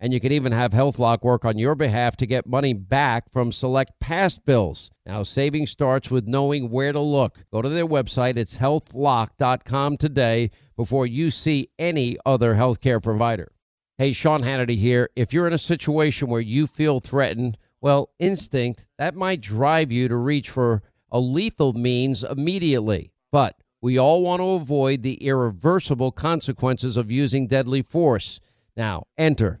And you can even have HealthLock work on your behalf to get money back from select past bills. Now, saving starts with knowing where to look. Go to their website, it's healthlock.com today before you see any other healthcare provider. Hey, Sean Hannity here. If you're in a situation where you feel threatened, well, instinct, that might drive you to reach for a lethal means immediately. But we all want to avoid the irreversible consequences of using deadly force. Now, enter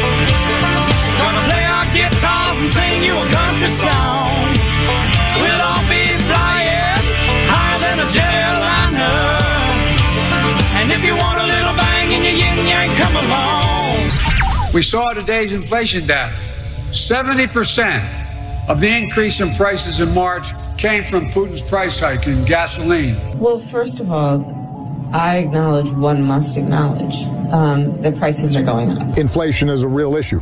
Gonna play our guitars and sing you a country song. We'll all be flying higher than a jetliner. And if you want a little bang in your yin yang, come along. We saw today's inflation data. 70% of the increase in prices in March came from Putin's price hike in gasoline. Well, first of all, I acknowledge one must acknowledge um, the prices are going up. Inflation is a real issue.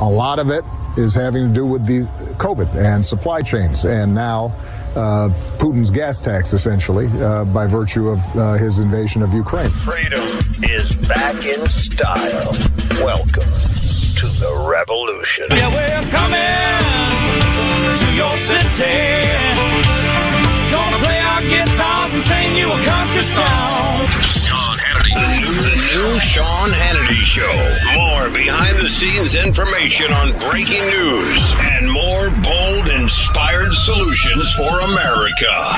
A lot of it is having to do with the COVID and supply chains, and now uh, Putin's gas tax, essentially, uh, by virtue of uh, his invasion of Ukraine. Freedom is back in style. Welcome to the revolution. Yeah, we're coming to your city. Gonna play our guitars and sing you a country song. Sean Hannity. Sean Hannity Show. More behind the scenes information on breaking news and more bold, inspired solutions for America.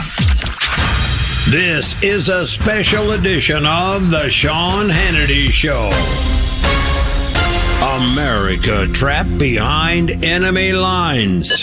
This is a special edition of The Sean Hannity Show. America trapped behind enemy lines.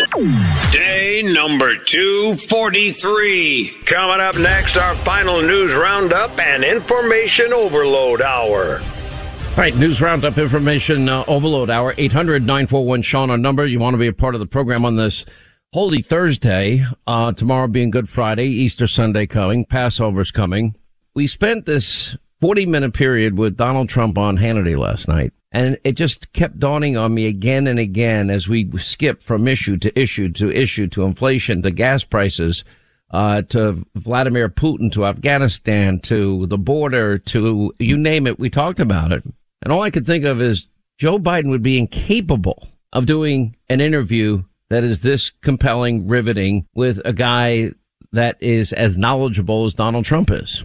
Day number 243. Coming up next, our final news roundup and information overload hour. All right, news roundup information uh, overload hour 800 941 Sean, our number. You want to be a part of the program on this Holy Thursday, uh, tomorrow being Good Friday, Easter Sunday coming, Passover's coming. We spent this 40 minute period with Donald Trump on Hannity last night. And it just kept dawning on me again and again as we skip from issue to issue to issue to inflation to gas prices, uh, to Vladimir Putin to Afghanistan to the border to you name it. We talked about it. And all I could think of is Joe Biden would be incapable of doing an interview that is this compelling, riveting with a guy that is as knowledgeable as Donald Trump is.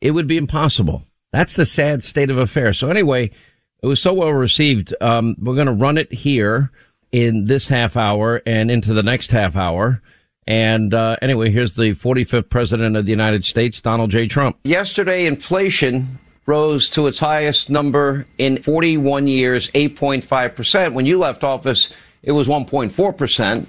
It would be impossible. That's the sad state of affairs. So anyway, it was so well received. Um, we're going to run it here in this half hour and into the next half hour. And uh, anyway, here's the 45th president of the United States, Donald J. Trump. Yesterday, inflation rose to its highest number in 41 years, 8.5%. When you left office, it was 1.4%.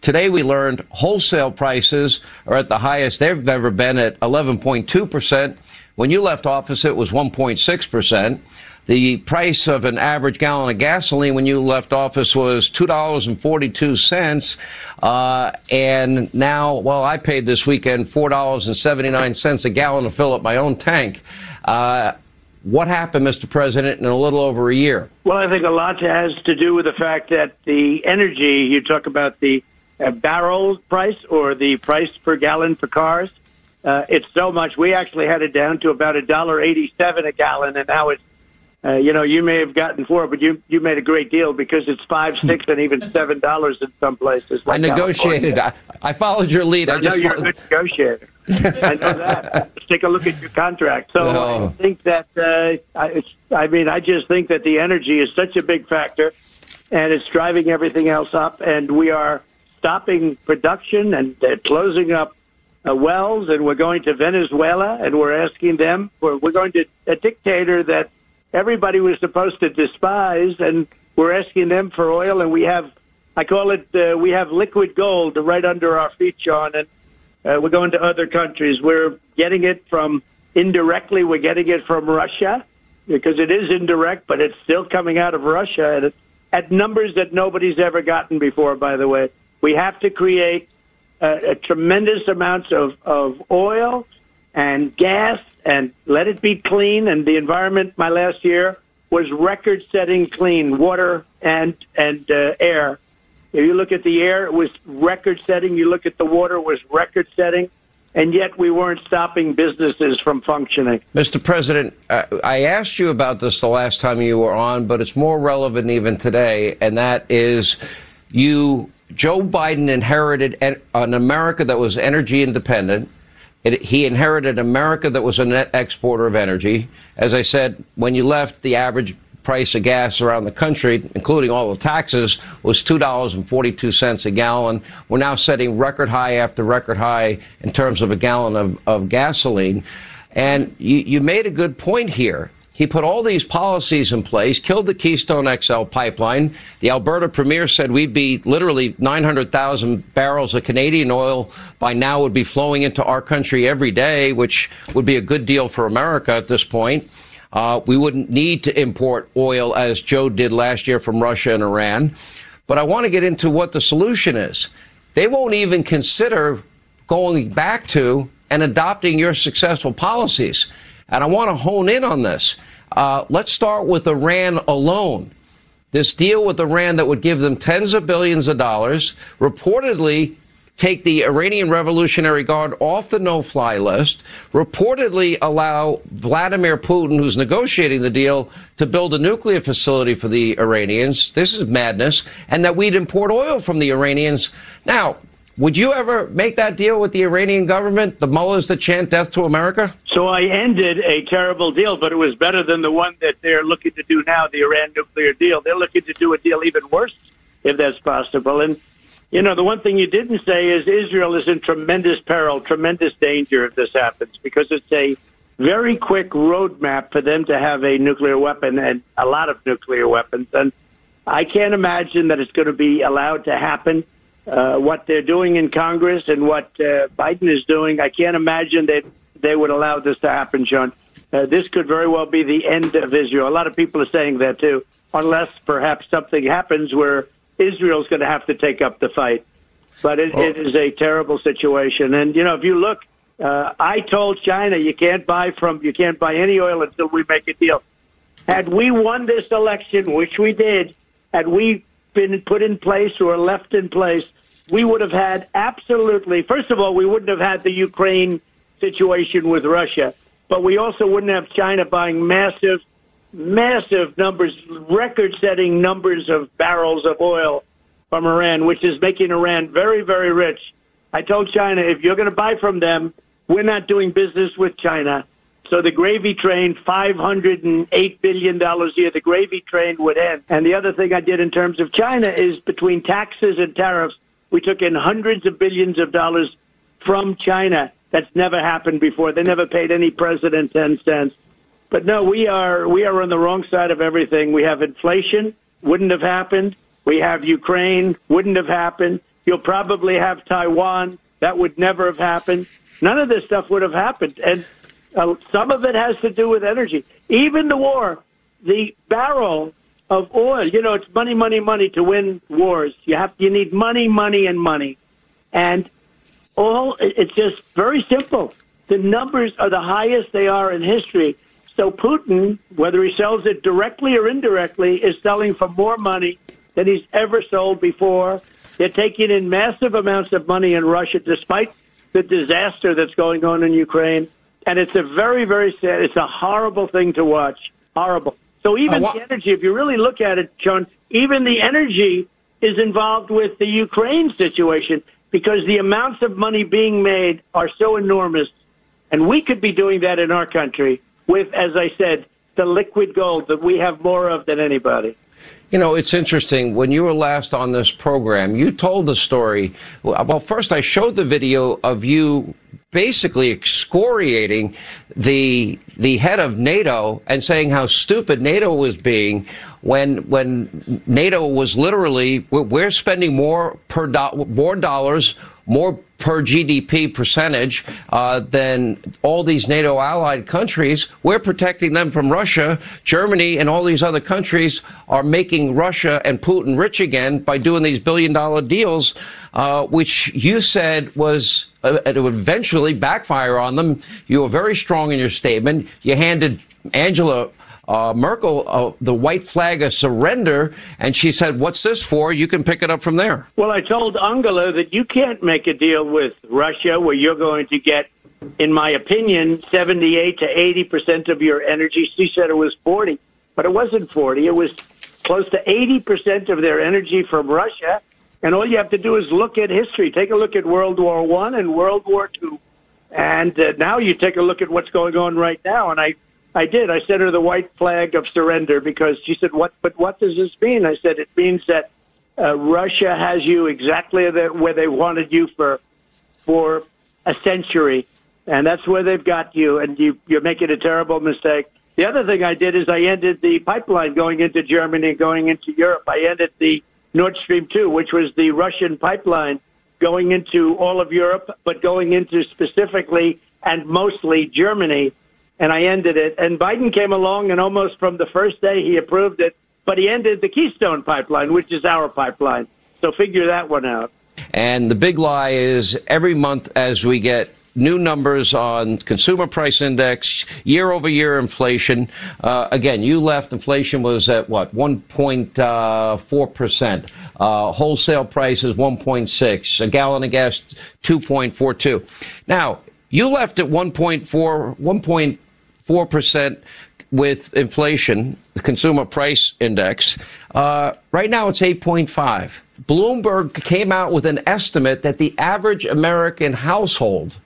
Today we learned wholesale prices are at the highest they've ever been at 11.2%. When you left office, it was 1.6%. The price of an average gallon of gasoline when you left office was $2.42. Uh, and now, well, I paid this weekend $4.79 a gallon to fill up my own tank. Uh, what happened, Mr. President, in a little over a year? Well, I think a lot has to do with the fact that the energy, you talk about the uh, barrel price or the price per gallon for cars, uh, it's so much. We actually had it down to about a dollar eighty-seven a gallon, and now it's uh, you know, you may have gotten four, but you you made a great deal because it's five, six, and even seven dollars in some places. Like I negotiated. I, I, followed your lead. I, I just know you're a good negotiator. I know that. Let's take a look at your contract. So oh. I think that uh, I, I mean, I just think that the energy is such a big factor, and it's driving everything else up. And we are stopping production and uh, closing up uh, wells, and we're going to Venezuela, and we're asking them. We're, we're going to a dictator that everybody was supposed to despise, and we're asking them for oil, and we have, I call it, uh, we have liquid gold right under our feet, Sean, and uh, we're going to other countries. We're getting it from indirectly. We're getting it from Russia because it is indirect, but it's still coming out of Russia at, at numbers that nobody's ever gotten before. By the way, we have to create a, a tremendous amounts of of oil and gas and let it be clean. And the environment my last year was record-setting clean water and and uh, air. If you look at the air, it was record-setting. You look at the water, it was record-setting. And yet we weren't stopping businesses from functioning. Mr. President, uh, I asked you about this the last time you were on, but it's more relevant even today, and that is you, Joe Biden inherited an America that was energy independent it, he inherited America that was a net exporter of energy. As I said, when you left, the average price of gas around the country, including all the taxes, was $2.42 a gallon. We're now setting record high after record high in terms of a gallon of, of gasoline. And you, you made a good point here. He put all these policies in place, killed the Keystone XL pipeline. The Alberta Premier said we'd be literally 900,000 barrels of Canadian oil by now would be flowing into our country every day, which would be a good deal for America at this point. Uh, we wouldn't need to import oil as Joe did last year from Russia and Iran. But I want to get into what the solution is. They won't even consider going back to and adopting your successful policies. And I want to hone in on this. Uh, let's start with Iran alone. This deal with Iran that would give them tens of billions of dollars, reportedly take the Iranian Revolutionary Guard off the no fly list, reportedly allow Vladimir Putin, who's negotiating the deal, to build a nuclear facility for the Iranians. This is madness. And that we'd import oil from the Iranians. Now, would you ever make that deal with the Iranian government, the mullahs that chant death to America? So I ended a terrible deal, but it was better than the one that they're looking to do now, the Iran nuclear deal. They're looking to do a deal even worse, if that's possible. And, you know, the one thing you didn't say is Israel is in tremendous peril, tremendous danger if this happens, because it's a very quick roadmap for them to have a nuclear weapon and a lot of nuclear weapons. And I can't imagine that it's going to be allowed to happen uh, what they're doing in Congress and what uh, Biden is doing, I can't imagine that they would allow this to happen, Sean. Uh, this could very well be the end of Israel. A lot of people are saying that too, unless perhaps something happens where Israel's going to have to take up the fight. But it, it is a terrible situation. And you know, if you look, uh, I told China you can't buy from you can't buy any oil until we make a deal. Had we won this election, which we did, had we been put in place or left in place, we would have had absolutely, first of all, we wouldn't have had the Ukraine situation with Russia, but we also wouldn't have China buying massive, massive numbers, record setting numbers of barrels of oil from Iran, which is making Iran very, very rich. I told China, if you're going to buy from them, we're not doing business with China. So the gravy train, $508 billion a year, the gravy train would end. And the other thing I did in terms of China is between taxes and tariffs, we took in hundreds of billions of dollars from China. That's never happened before. They never paid any president 10 cents. But no, we are we are on the wrong side of everything. We have inflation, wouldn't have happened. We have Ukraine, wouldn't have happened. You'll probably have Taiwan, that would never have happened. None of this stuff would have happened. And uh, some of it has to do with energy. Even the war, the barrel of oil. You know, it's money, money, money to win wars. You have you need money, money, and money, and all. It's just very simple. The numbers are the highest they are in history. So Putin, whether he sells it directly or indirectly, is selling for more money than he's ever sold before. They're taking in massive amounts of money in Russia, despite the disaster that's going on in Ukraine. And it's a very, very sad, it's a horrible thing to watch. Horrible. So even wa- the energy, if you really look at it, Sean, even the energy is involved with the Ukraine situation because the amounts of money being made are so enormous. And we could be doing that in our country with, as I said, the liquid gold that we have more of than anybody. You know, it's interesting. When you were last on this program, you told the story. Well, first, I showed the video of you basically excoriating the the head of NATO and saying how stupid NATO was being when when NATO was literally we're, spending more per do, more dollars more per GDP percentage uh, than all these NATO allied countries. We're protecting them from Russia. Germany and all these other countries are making Russia and Putin rich again by doing these billion dollar deals, uh, which you said was uh, it would eventually backfire on them. You were very strong in your statement. You handed Angela uh, Merkel uh, the white flag of surrender, and she said, "What's this for? You can pick it up from there." Well, I told Angela that you can't make a deal with Russia where you're going to get, in my opinion, 78 to 80 percent of your energy. She said it was 40, but it wasn't 40. It was close to 80 percent of their energy from Russia. And all you have to do is look at history. Take a look at World War One and World War Two, and uh, now you take a look at what's going on right now. And I I did. I sent her the white flag of surrender because she said, "What? But what does this mean?" I said, "It means that uh, Russia has you exactly where they wanted you for for a century, and that's where they've got you. And you, you're making a terrible mistake." The other thing I did is I ended the pipeline going into Germany and going into Europe. I ended the Nord Stream 2, which was the Russian pipeline going into all of Europe, but going into specifically and mostly Germany and I ended it. And Biden came along, and almost from the first day he approved it, but he ended the Keystone pipeline, which is our pipeline. So figure that one out. And the big lie is every month as we get new numbers on consumer price index, year over year inflation. Uh, again, you left, inflation was at what, 1.4%. Uh, wholesale prices 1.6. A gallon of gas 2.42. Now, you left at 1.4, 1.4% with inflation, the consumer price index. Uh, right now it's 8.5. Bloomberg came out with an estimate that the average American household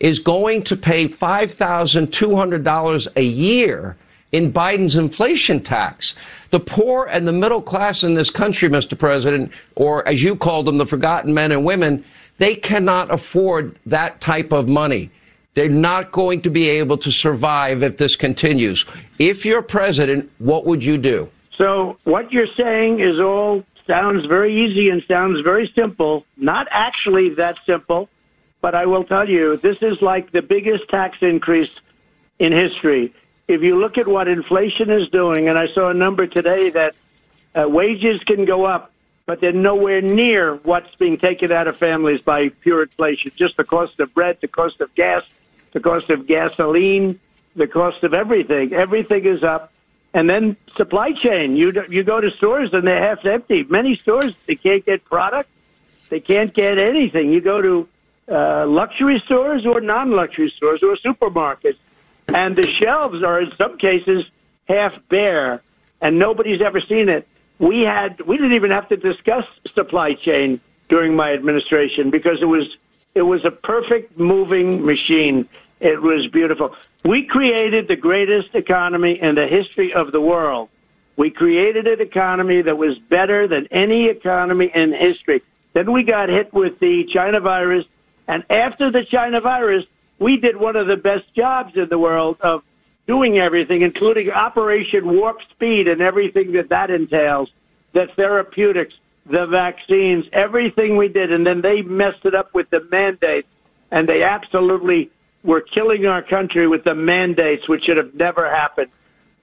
is going to pay $5,200 a year in Biden's inflation tax. The poor and the middle class in this country, Mr. President, or as you called them, the forgotten men and women, they cannot afford that type of money. They're not going to be able to survive if this continues. If you're president, what would you do? So what you're saying is all sounds very easy and sounds very simple. Not actually that simple, but I will tell you, this is like the biggest tax increase in history. If you look at what inflation is doing, and I saw a number today that uh, wages can go up, but they're nowhere near what's being taken out of families by pure inflation. Just the cost of bread, the cost of gas, the cost of gasoline, the cost of everything. Everything is up. And then supply chain. You you go to stores and they're half empty. Many stores they can't get product. They can't get anything. You go to uh, luxury stores or non-luxury stores or supermarkets, and the shelves are in some cases half bare, and nobody's ever seen it. We had we didn't even have to discuss supply chain during my administration because it was it was a perfect moving machine. It was beautiful. We created the greatest economy in the history of the world. We created an economy that was better than any economy in history. Then we got hit with the China virus. And after the China virus, we did one of the best jobs in the world of doing everything, including Operation Warp Speed and everything that that entails, the therapeutics, the vaccines, everything we did. And then they messed it up with the mandates. And they absolutely were killing our country with the mandates, which should have never happened.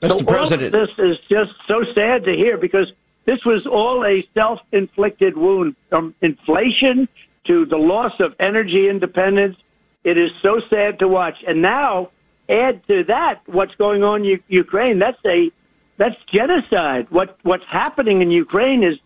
Mr. So President. this is just so sad to hear because this was all a self-inflicted wound from inflation to the loss of energy independence. It is so sad to watch. And now add to that what's going on in Ukraine. That's a that's genocide. What what's happening in Ukraine is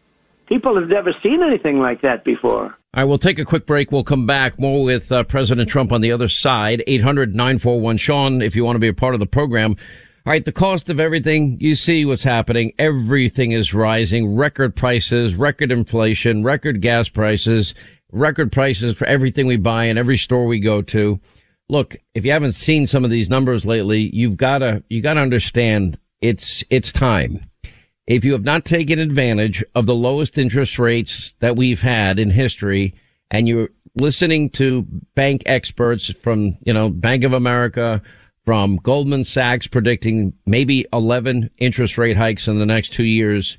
people have never seen anything like that before. All right, we'll take a quick break. We'll come back more with uh, President Trump on the other side. 800 941 Sean, if you want to be a part of the program. All right, the cost of everything, you see what's happening. Everything is rising. Record prices, record inflation, record gas prices, record prices for everything we buy in every store we go to. Look, if you haven't seen some of these numbers lately, you've got to you got to understand it's it's time. If you have not taken advantage of the lowest interest rates that we've had in history and you're listening to bank experts from, you know, Bank of America, from Goldman Sachs predicting maybe 11 interest rate hikes in the next two years.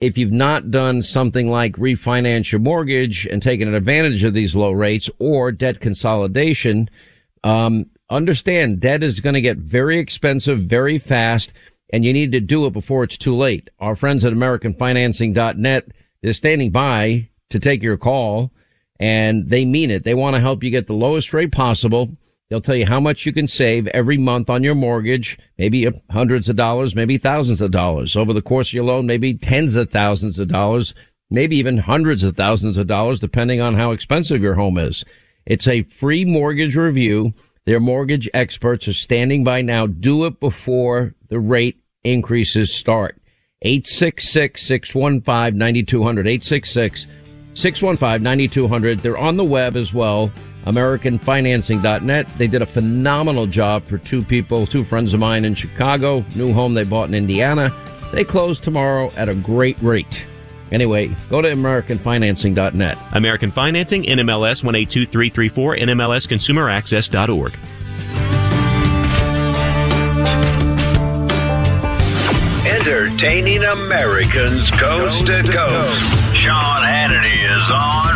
If you've not done something like refinance your mortgage and taken advantage of these low rates or debt consolidation, um, understand debt is going to get very expensive very fast and you need to do it before it's too late. Our friends at AmericanFinancing.net is standing by to take your call and they mean it. They want to help you get the lowest rate possible They'll tell you how much you can save every month on your mortgage, maybe hundreds of dollars, maybe thousands of dollars over the course of your loan, maybe tens of thousands of dollars, maybe even hundreds of thousands of dollars, depending on how expensive your home is. It's a free mortgage review. Their mortgage experts are standing by now. Do it before the rate increases start. 866-615-9200. 866-615-9200. They're on the web as well. AmericanFinancing.net. They did a phenomenal job for two people, two friends of mine in Chicago, new home they bought in Indiana. They close tomorrow at a great rate. Anyway, go to AmericanFinancing.net. American Financing, NMLS 182334, NMLSConsumerAccess.org. Entertaining Americans coast to coast. Sean Hannity is on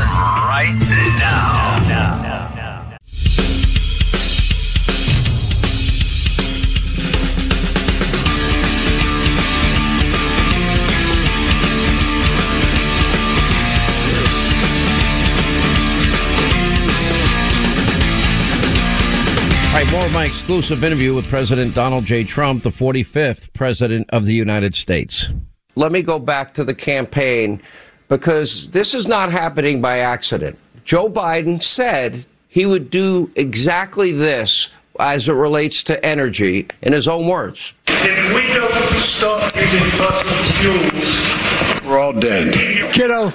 All right, more of my exclusive interview with President Donald J. Trump, the 45th President of the United States. Let me go back to the campaign because this is not happening by accident. Joe Biden said he would do exactly this as it relates to energy in his own words. If we don't stop using fossil fuels, We're all dead. Kiddo,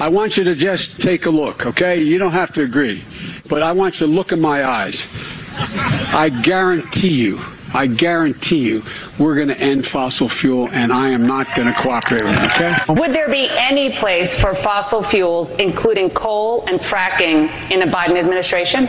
I want you to just take a look, okay? You don't have to agree, but I want you to look in my eyes. I guarantee you, I guarantee you, we're going to end fossil fuel, and I am not going to cooperate with it, okay? Would there be any place for fossil fuels, including coal and fracking, in a Biden administration?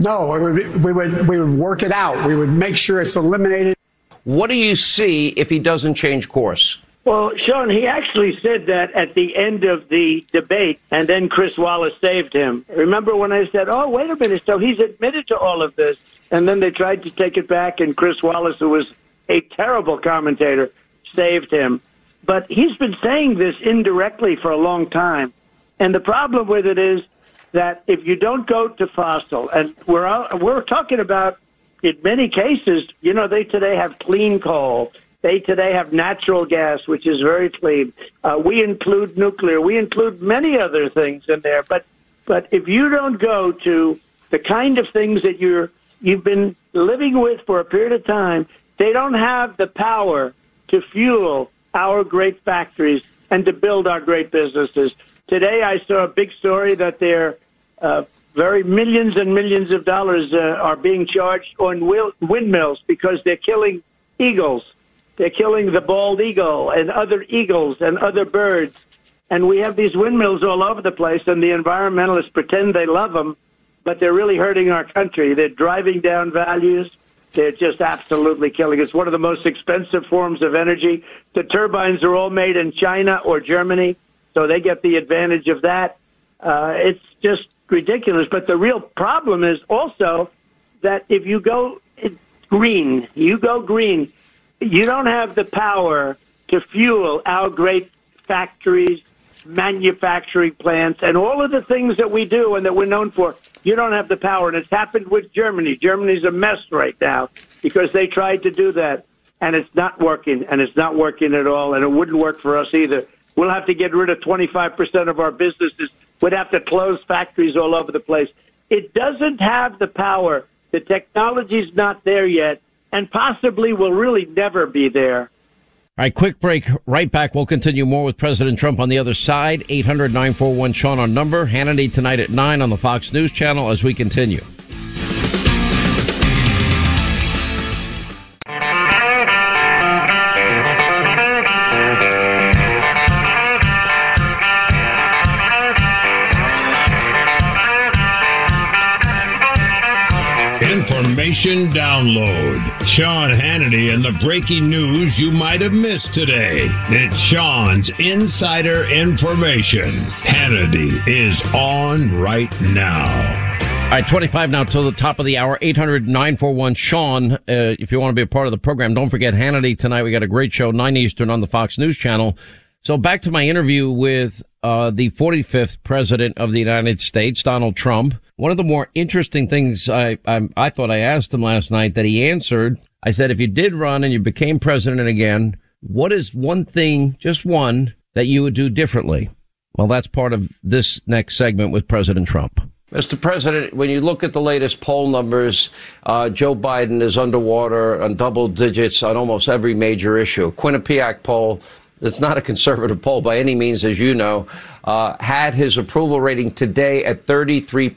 No, it would we would we would work it out. We would make sure it's eliminated. What do you see if he doesn't change course? Well, Sean, he actually said that at the end of the debate, and then Chris Wallace saved him. Remember when I said, oh, wait a minute, so he's admitted to all of this? And then they tried to take it back, and Chris Wallace, who was a terrible commentator, saved him. But he's been saying this indirectly for a long time. And the problem with it is that if you don't go to fossil, and we're, all, we're talking about, in many cases, you know, they today have clean coal. They today have natural gas, which is very clean. Uh, we include nuclear. We include many other things in there. But but if you don't go to the kind of things that you're you've been living with for a period of time, they don't have the power to fuel our great factories and to build our great businesses. Today, I saw a big story that they're uh, very millions and millions of dollars uh, are being charged on windmills because they're killing eagles. They're killing the bald eagle and other eagles and other birds. And we have these windmills all over the place, and the environmentalists pretend they love them, but they're really hurting our country. They're driving down values. They're just absolutely killing. It's one of the most expensive forms of energy. The turbines are all made in China or Germany, so they get the advantage of that. Uh, it's just ridiculous. But the real problem is also that if you go green, you go green, you don't have the power to fuel our great factories, manufacturing plants, and all of the things that we do and that we're known for. You don't have the power. And it's happened with Germany. Germany's a mess right now because they tried to do that, and it's not working, and it's not working at all, and it wouldn't work for us either. We'll have to get rid of 25% of our businesses We'd have to close factories all over the place. It doesn't have the power. The technology's not there yet, and possibly will really never be there. All right, quick break. Right back. We'll continue more with President Trump on the other side. 800 941 Sean on number. Hannity tonight at 9 on the Fox News channel as we continue. Information download. Sean Hannity and the breaking news you might have missed today. It's Sean's insider information. Hannity is on right now. All right, 25 now till the top of the hour. 800 941 Sean. Uh, if you want to be a part of the program, don't forget Hannity tonight. We got a great show, 9 Eastern on the Fox News channel. So back to my interview with uh, the 45th president of the United States, Donald Trump. One of the more interesting things I, I, I thought I asked him last night that he answered, I said, if you did run and you became president again, what is one thing, just one, that you would do differently? Well, that's part of this next segment with President Trump. Mr. President, when you look at the latest poll numbers, uh, Joe Biden is underwater on double digits on almost every major issue. Quinnipiac poll it's not a conservative poll by any means, as you know, uh, had his approval rating today at 33%,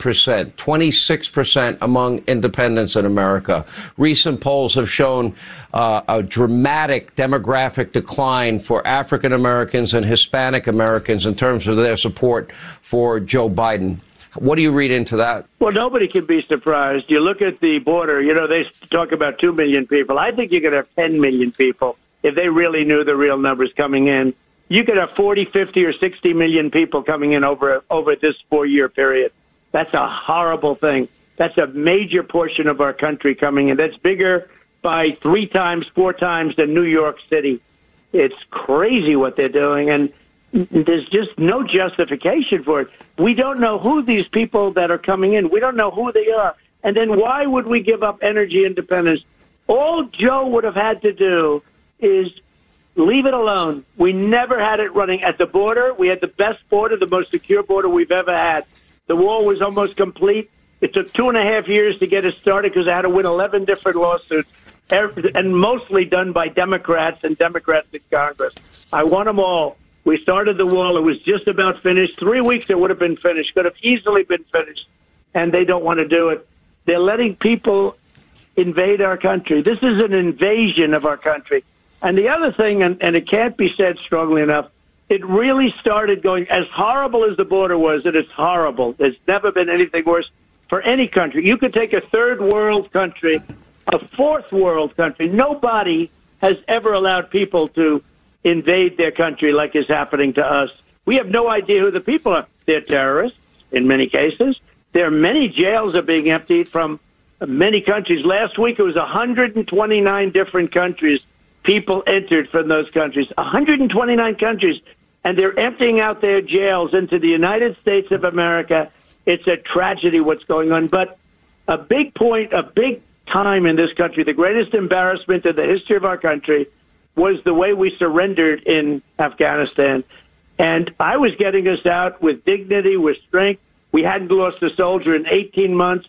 26% among independents in America. Recent polls have shown uh, a dramatic demographic decline for African Americans and Hispanic Americans in terms of their support for Joe Biden. What do you read into that? Well, nobody can be surprised. You look at the border, you know, they talk about 2 million people. I think you're going to have 10 million people if they really knew the real numbers coming in. You could have 40, 50, or 60 million people coming in over over this four year period. That's a horrible thing. That's a major portion of our country coming in. That's bigger by three times, four times than New York City. It's crazy what they're doing, and there's just no justification for it. We don't know who these people that are coming in. We don't know who they are. And then why would we give up energy independence? All Joe would have had to do is leave it alone. We never had it running at the border. We had the best border, the most secure border we've ever had. The wall was almost complete. It took two and a half years to get it started because I had to win 11 different lawsuits, and mostly done by Democrats and Democrats in Congress. I won them all. We started the wall. It was just about finished. Three weeks it would have been finished. Could have easily been finished, and they don't want to do it. They're letting people invade our country. This is an invasion of our country. And the other thing, and, and it can't be said strongly enough, it really started going as horrible as the border was, and it's horrible. There's never been anything worse for any country. You could take a third world country, a fourth world country. Nobody has ever allowed people to invade their country like is happening to us. We have no idea who the people are. They're terrorists in many cases. There are many jails are being emptied from many countries. Last week it was 129 different countries people entered from those countries, 129 countries, and they're emptying out their jails into the United States of America. It's a tragedy what's going on. But a big point, a big time in this country, the greatest embarrassment in the history of our country was the way we surrendered in Afghanistan. And I was getting us out with dignity, with strength. We hadn't lost a soldier in 18 months.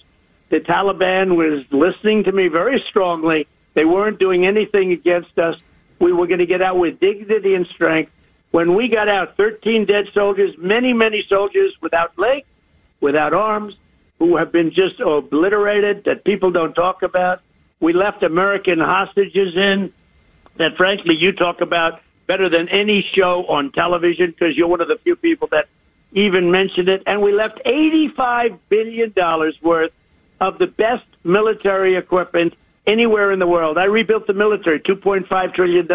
The Taliban was listening to me very strongly they weren't doing anything against us. We were going to get out with dignity and strength. When we got out, 13 dead soldiers, many, many soldiers without legs, without arms, who have been just obliterated that people don't talk about. We left American hostages in that, frankly, you talk about better than any show on television because you're one of the few people that even mentioned it. And we left $85 billion worth of the best military equipment anywhere in the world. I rebuilt the military, $2.5 trillion.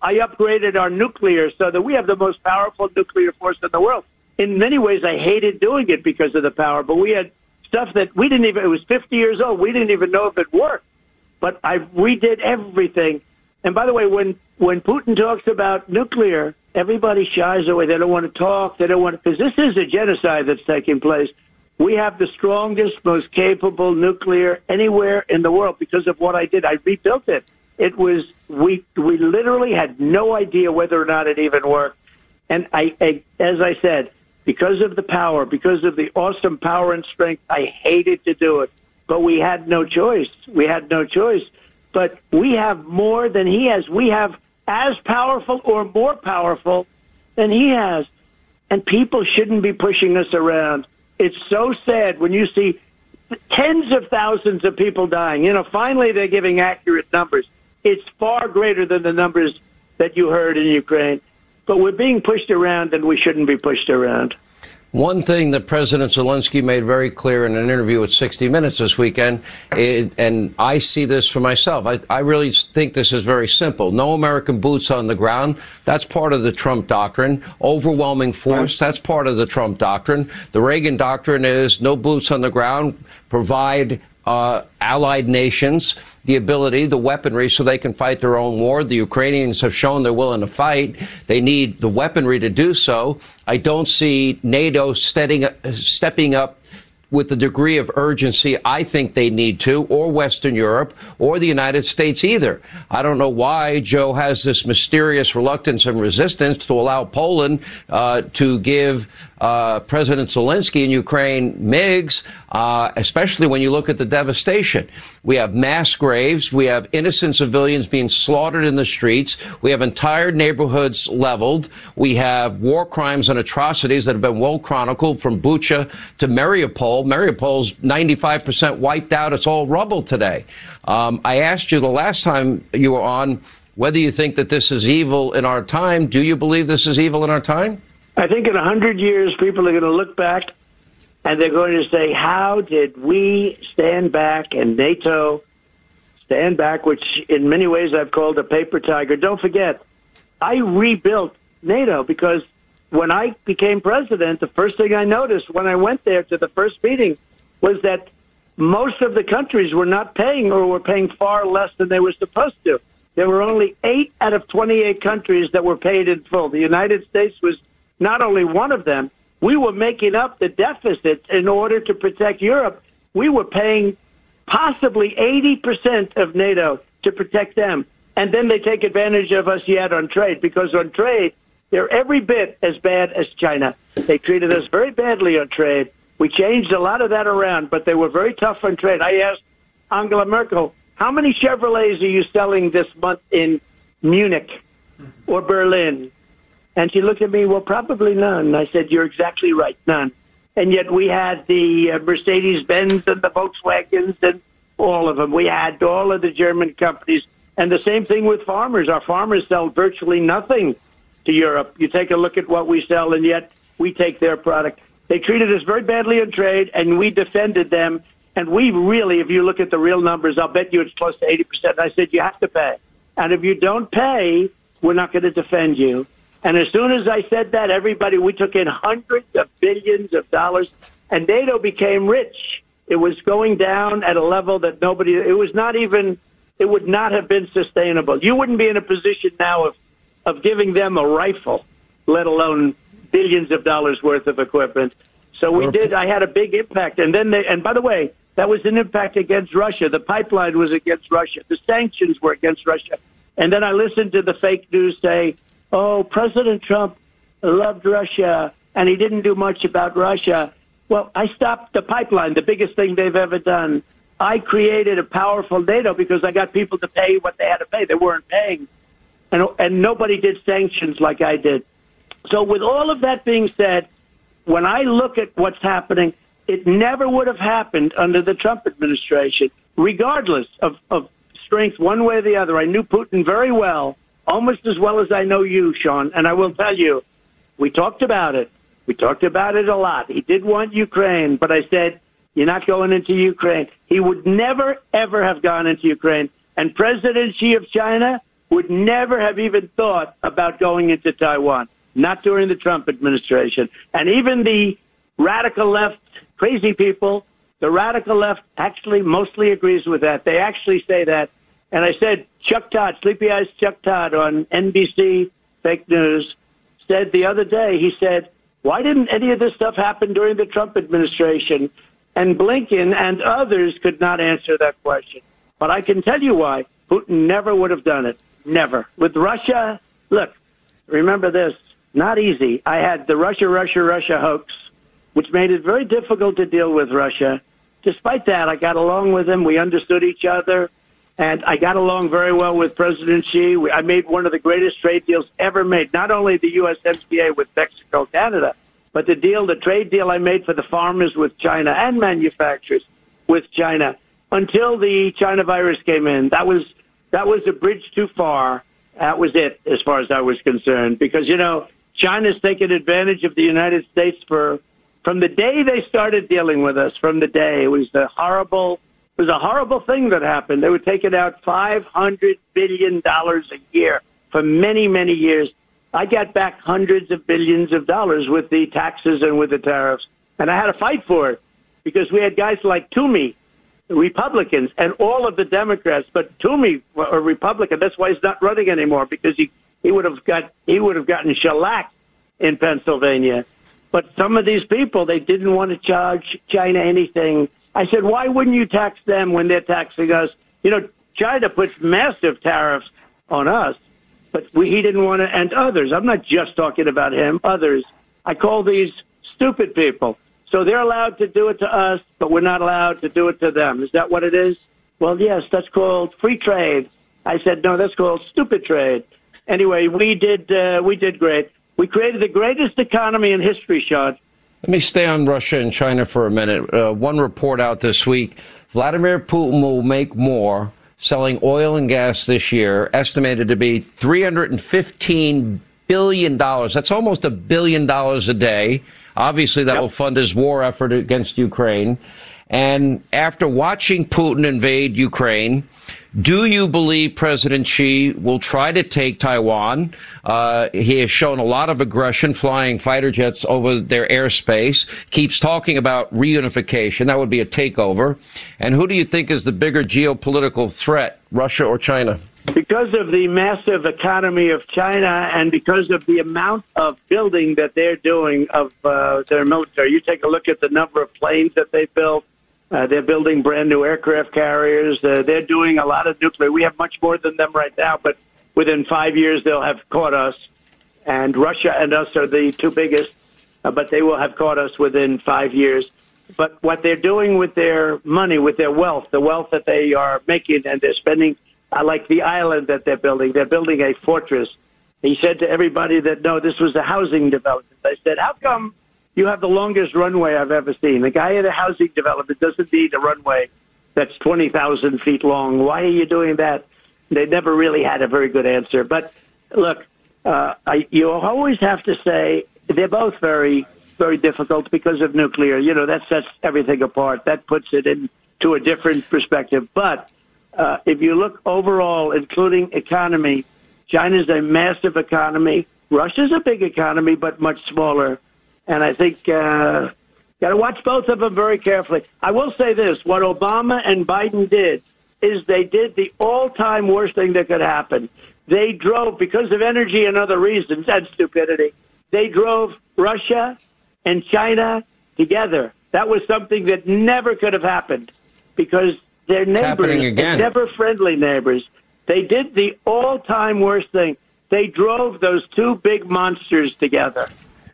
I upgraded our nuclear so that we have the most powerful nuclear force in the world. In many ways, I hated doing it because of the power, but we had stuff that we didn't even, it was 50 years old. We didn't even know if it worked. But I redid everything. And by the way, when, when Putin talks about nuclear, everybody shies away. They don't want to talk. They don't want to, because this is a genocide that's taking place. We have the strongest, most capable nuclear anywhere in the world because of what I did. I rebuilt it. It was we we literally had no idea whether or not it even worked. And I, I as I said, because of the power, because of the awesome power and strength. I hated to do it, but we had no choice. We had no choice. But we have more than he has. We have as powerful or more powerful than he has. And people shouldn't be pushing us around. It's so sad when you see tens of thousands of people dying. You know, finally they're giving accurate numbers. It's far greater than the numbers that you heard in Ukraine. But we're being pushed around and we shouldn't be pushed around. One thing that President Zelensky made very clear in an interview with 60 Minutes this weekend, it, and I see this for myself, I, I, really think this is very simple. No American boots on the ground. That's part of the Trump doctrine. Overwhelming force. That's part of the Trump doctrine. The Reagan doctrine is no boots on the ground. Provide uh, allied nations the ability, the weaponry, so they can fight their own war. The Ukrainians have shown they're willing to fight. They need the weaponry to do so. I don't see NATO stepping, stepping up with the degree of urgency I think they need to, or Western Europe, or the United States either. I don't know why Joe has this mysterious reluctance and resistance to allow Poland uh, to give uh, President Zelensky in Ukraine MiGs, uh, especially when you look at the devastation. We have mass graves. We have innocent civilians being slaughtered in the streets. We have entire neighborhoods leveled. We have war crimes and atrocities that have been well chronicled from Bucha to Mariupol. Mariupol's 95% wiped out. It's all rubble today. Um, I asked you the last time you were on whether you think that this is evil in our time. Do you believe this is evil in our time? I think in a hundred years, people are going to look back and they're going to say, "How did we stand back and NATO stand back?" Which, in many ways, I've called a paper tiger. Don't forget, I rebuilt NATO because when I became president, the first thing I noticed when I went there to the first meeting was that most of the countries were not paying or were paying far less than they were supposed to. There were only eight out of 28 countries that were paid in full. The United States was not only one of them, we were making up the deficit in order to protect Europe. We were paying possibly 80% of NATO to protect them. And then they take advantage of us yet on trade because on trade, they're every bit as bad as China. They treated us very badly on trade. We changed a lot of that around, but they were very tough on trade. I asked Angela Merkel, how many Chevrolets are you selling this month in Munich or Berlin and she looked at me, well, probably none. I said, you're exactly right, none. And yet we had the uh, Mercedes Benz and the Volkswagens and all of them. We had all of the German companies. And the same thing with farmers. Our farmers sell virtually nothing to Europe. You take a look at what we sell, and yet we take their product. They treated us very badly in trade, and we defended them. And we really, if you look at the real numbers, I'll bet you it's close to 80%. I said, you have to pay. And if you don't pay, we're not going to defend you. And as soon as I said that, everybody, we took in hundreds of billions of dollars, and NATO became rich. It was going down at a level that nobody, it was not even, it would not have been sustainable. You wouldn't be in a position now of, of giving them a rifle, let alone billions of dollars worth of equipment. So we did, I had a big impact. And then they, and by the way, that was an impact against Russia. The pipeline was against Russia. The sanctions were against Russia. And then I listened to the fake news say, oh, President Trump loved Russia and he didn't do much about Russia. Well, I stopped the pipeline, the biggest thing they've ever done. I created a powerful NATO because I got people to pay what they had to pay. They weren't paying. And, and nobody did sanctions like I did. So, with all of that being said, when I look at what's happening, it never would have happened under the Trump administration, regardless of, of strength one way or the other. I knew Putin very well almost as well as I know you, Sean. And I will tell you, we talked about it. We talked about it a lot. He did want Ukraine, but I said, you're not going into Ukraine. He would never, ever have gone into Ukraine. And President Xi of China would never have even thought about going into Taiwan, not during the Trump administration. And even the radical left, crazy people, the radical left actually mostly agrees with that. They actually say that and I said, Chuck Todd, Sleepy Eyes Chuck Todd on NBC Fake News, said the other day, he said, why didn't any of this stuff happen during the Trump administration? And Blinken and others could not answer that question. But I can tell you why. Putin never would have done it. Never. With Russia, look, remember this not easy. I had the Russia, Russia, Russia hoax, which made it very difficult to deal with Russia. Despite that, I got along with him. We understood each other. And I got along very well with President Xi. I made one of the greatest trade deals ever made, not only the USMCA with Mexico, Canada, but the deal, the trade deal I made for the farmers with China and manufacturers with China until the China virus came in. That was that was a bridge too far. That was it as far as I was concerned because you know China's taken advantage of the United States for from the day they started dealing with us. From the day it was the horrible it was a horrible thing that happened. They were taking out five hundred billion dollars a year for many many years. I got back hundreds of billions of dollars with the taxes and with the tariffs, and I had to fight for it because we had guys like Toomey Republicans and all of the Democrats, but Toomey a Republican. That's why he's not running anymore because he he would have got he would have gotten shellacked in Pennsylvania. But some of these people they didn't want to charge China anything. I said, why wouldn't you tax them when they're taxing us? You know, China puts massive tariffs on us, but we, he didn't want to, and others. I'm not just talking about him. Others. I call these stupid people. So they're allowed to do it to us, but we're not allowed to do it to them. Is that what it is? Well, yes, that's called free trade. I said, no, that's called stupid trade. Anyway, we did uh, we did great. We created the greatest economy in history, Sean. Let me stay on Russia and China for a minute. Uh, one report out this week: Vladimir Putin will make more selling oil and gas this year, estimated to be 315 billion dollars. That's almost a billion dollars a day. Obviously, that yep. will fund his war effort against Ukraine. And after watching Putin invade Ukraine, do you believe President Xi will try to take Taiwan? Uh, he has shown a lot of aggression, flying fighter jets over their airspace, keeps talking about reunification. That would be a takeover. And who do you think is the bigger geopolitical threat, Russia or China? Because of the massive economy of China and because of the amount of building that they're doing of uh, their military, you take a look at the number of planes that they built. Uh, they're building brand new aircraft carriers. Uh, they're doing a lot of nuclear. We have much more than them right now, but within five years they'll have caught us. And Russia and us are the two biggest, uh, but they will have caught us within five years. But what they're doing with their money, with their wealth, the wealth that they are making, and they're spending I like the island that they're building. They're building a fortress. He said to everybody that no, this was a housing development. I said, how come you have the longest runway I've ever seen? The guy at a housing development doesn't need a runway that's 20,000 feet long. Why are you doing that? They never really had a very good answer. But look, uh, I, you always have to say they're both very, very difficult because of nuclear. You know, that sets everything apart. That puts it into a different perspective. But uh, if you look overall, including economy, China's a massive economy. Russia's a big economy, but much smaller. And I think uh, got to watch both of them very carefully. I will say this: what Obama and Biden did is they did the all-time worst thing that could happen. They drove because of energy and other reasons and stupidity. They drove Russia and China together. That was something that never could have happened because their neighbors, never friendly neighbors. They did the all-time worst thing. They drove those two big monsters together.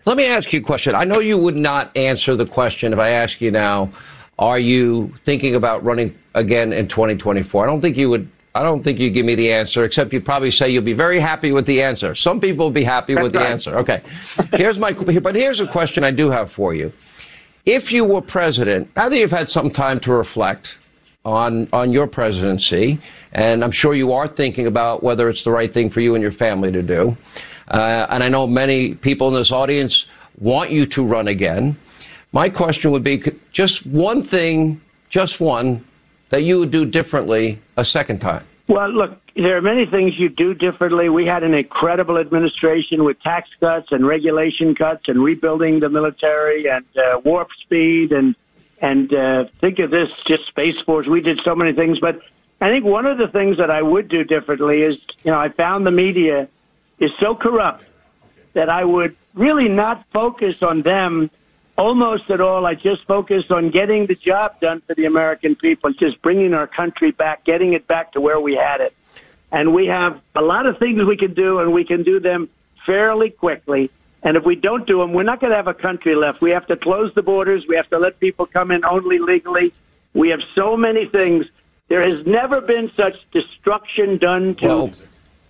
Let me ask you a question. I know you would not answer the question if I ask you now, are you thinking about running again in 2024? I don't think you would I don't think you give me the answer, except you probably say you'll be very happy with the answer. Some people will be happy That's with right. the answer. Okay. Here's my, but here's a question I do have for you. If you were president, now that you've had some time to reflect, on on your presidency, and I'm sure you are thinking about whether it's the right thing for you and your family to do. Uh, and I know many people in this audience want you to run again. My question would be just one thing, just one, that you would do differently a second time. Well, look, there are many things you do differently. We had an incredible administration with tax cuts and regulation cuts and rebuilding the military and uh, warp speed and and uh, think of this just Space Force. We did so many things, but I think one of the things that I would do differently is, you know, I found the media is so corrupt that I would really not focus on them almost at all. I just focus on getting the job done for the American people, just bringing our country back, getting it back to where we had it. And we have a lot of things we can do, and we can do them fairly quickly. And if we don't do them, we're not going to have a country left. We have to close the borders. We have to let people come in only legally. We have so many things. There has never been such destruction done to Well-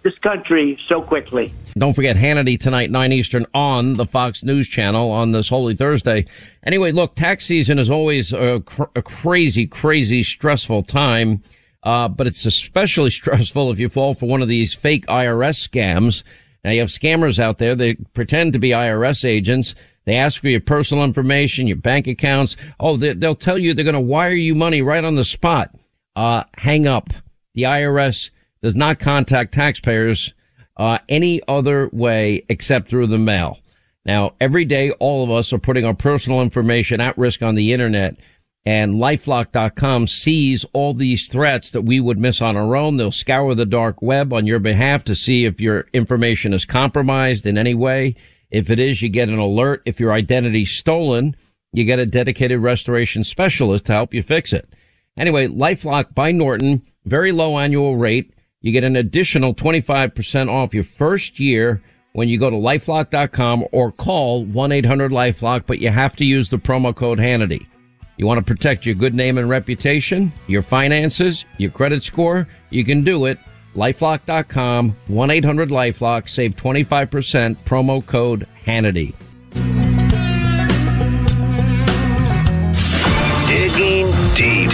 this country so quickly. Don't forget Hannity tonight, 9 Eastern on the Fox News channel on this Holy Thursday. Anyway, look, tax season is always a, cr- a crazy, crazy, stressful time. Uh, but it's especially stressful if you fall for one of these fake IRS scams. Now you have scammers out there. that pretend to be IRS agents. They ask for your personal information, your bank accounts. Oh, they, they'll tell you they're going to wire you money right on the spot. Uh, hang up. The IRS does not contact taxpayers uh, any other way except through the mail. Now, every day, all of us are putting our personal information at risk on the internet, and lifelock.com sees all these threats that we would miss on our own. They'll scour the dark web on your behalf to see if your information is compromised in any way. If it is, you get an alert. If your identity's stolen, you get a dedicated restoration specialist to help you fix it. Anyway, LifeLock by Norton, very low annual rate. You get an additional 25% off your first year when you go to lifelock.com or call 1-800-LifeLock, but you have to use the promo code Hannity. You want to protect your good name and reputation, your finances, your credit score? You can do it. Lifelock.com, 1-800-LifeLock, save 25%, promo code Hannity. Digging deep,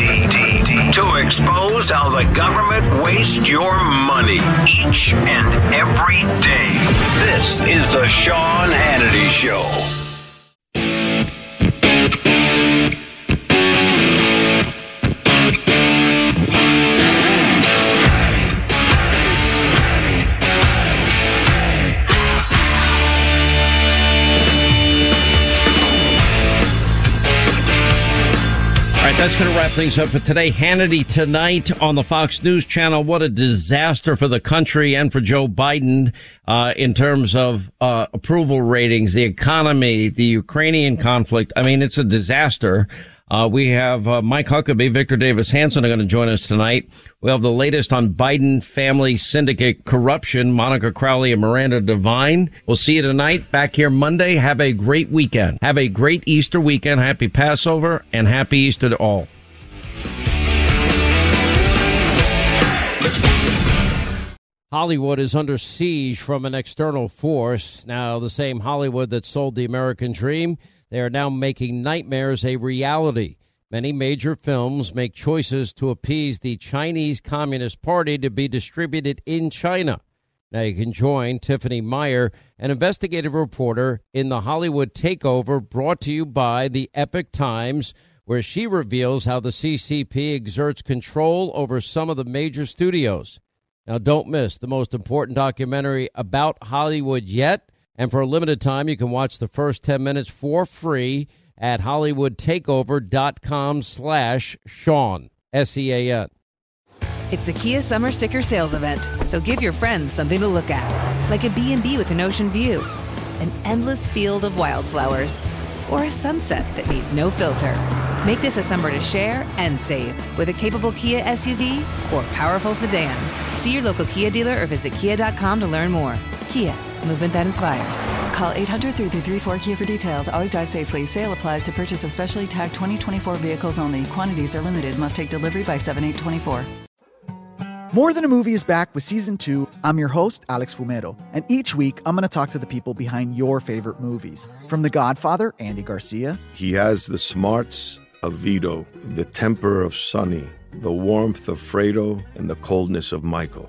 expose how the government wastes your money each and every day. This is the Sean Hannity Show. That's going to wrap things up for today. Hannity tonight on the Fox News Channel. What a disaster for the country and for Joe Biden uh, in terms of uh, approval ratings, the economy, the Ukrainian conflict. I mean, it's a disaster. Uh, we have uh, Mike Huckabee, Victor Davis Hanson are going to join us tonight. We have the latest on Biden family syndicate corruption, Monica Crowley and Miranda Devine. We'll see you tonight back here Monday. Have a great weekend. Have a great Easter weekend. Happy Passover and happy Easter to all. Hollywood is under siege from an external force. Now, the same Hollywood that sold the American dream, they are now making nightmares a reality. Many major films make choices to appease the Chinese Communist Party to be distributed in China. Now you can join Tiffany Meier, an investigative reporter in the Hollywood Takeover brought to you by the Epoch Times, where she reveals how the CCP exerts control over some of the major studios. Now, don't miss the most important documentary about Hollywood yet. And for a limited time, you can watch the first 10 minutes for free at hollywoodtakeover.com slash Sean, S-E-A-N. It's the Kia Summer Sticker Sales Event, so give your friends something to look at, like a B&B with an ocean view, an endless field of wildflowers, or a sunset that needs no filter. Make this a summer to share and save with a capable Kia SUV or powerful sedan. See your local Kia dealer or visit kia.com to learn more. Kia, movement that inspires. Call 800 334 Kia for details. Always drive safely. Sale applies to purchase of specially tagged 2024 vehicles only. Quantities are limited. Must take delivery by 7824. More Than a Movie is back with season two. I'm your host, Alex Fumero, and each week I'm going to talk to the people behind your favorite movies. From The Godfather, Andy Garcia, He has the smarts of Vito, the temper of Sonny, the warmth of Fredo, and the coldness of Michael.